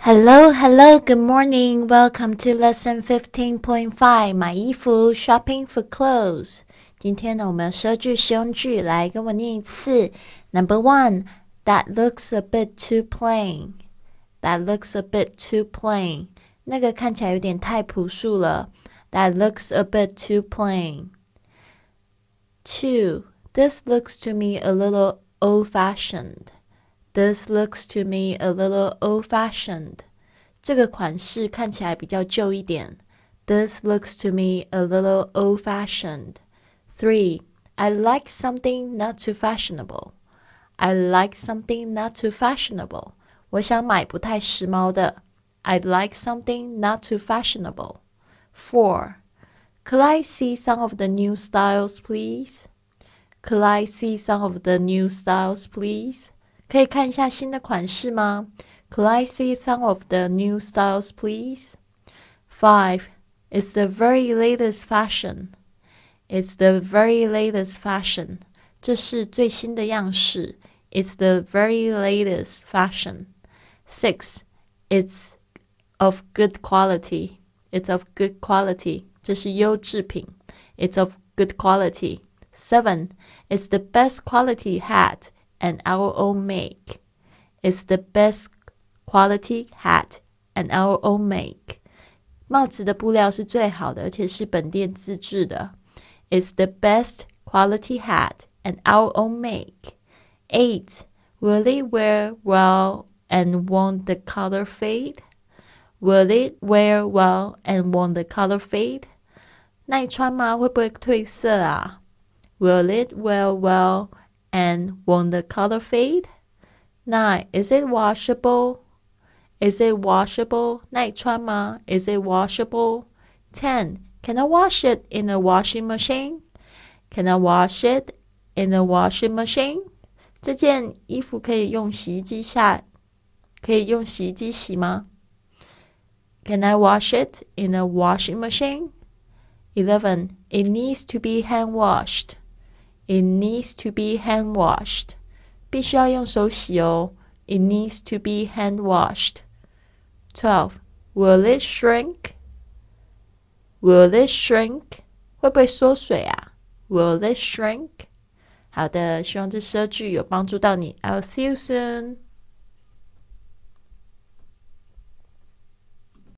Hello, hello, good morning. Welcome to lesson fifteen point five. 买衣服 shopping for clothes. 今天呢，我们十二句实用句，来跟我念一次。Number one, that looks a bit too plain. That looks a bit too plain. 那个看起来有点太朴素了。That looks a bit too plain. Two, this looks to me a little old-fashioned. This looks to me a little old-fashioned. 这个款式看起来比较旧一点。This looks to me a little old-fashioned. Three, I like something not too fashionable. I like something not too fashionable. 我想买不太时髦的。I'd like something not too fashionable. Four, could I see some of the new styles, please? Could I see some of the new styles, please? 可以看一下新的款式吗？Could I see some of the new styles, please? Five. It's the very latest fashion. It's the very latest fashion. 这是最新的样式。It's the very latest fashion. Six. It's of good quality. It's of good quality. 这是优质品。It's of good quality. Seven. It's the best quality hat and our own make. It's the best quality hat and our own make. 帽子的布料是最好的，而且是本店自制的。It's the best quality hat and our own make. Eight. Will it wear well and won't the color fade? Will it wear well and won't the color fade? 耐穿吗？会不会褪色啊？Will it wear well and won't the color fade? 9. Is it washable? Is it washable? 耐穿吗? Is it washable? 10. Can I wash it in a washing machine? Can I wash it in a washing machine? 这件衣服可以用洗衣机下，可以用洗衣机洗吗？Can I wash it in a washing machine? 11. It needs to be hand washed. It needs to be hand washed. 必须要用手洗哦。It needs to be hand washed. Twelve. Will it shrink? Will it shrink? 会不会缩水啊？Will it shrink? 好的，希望这十二句有帮助到你。I'll see you soon.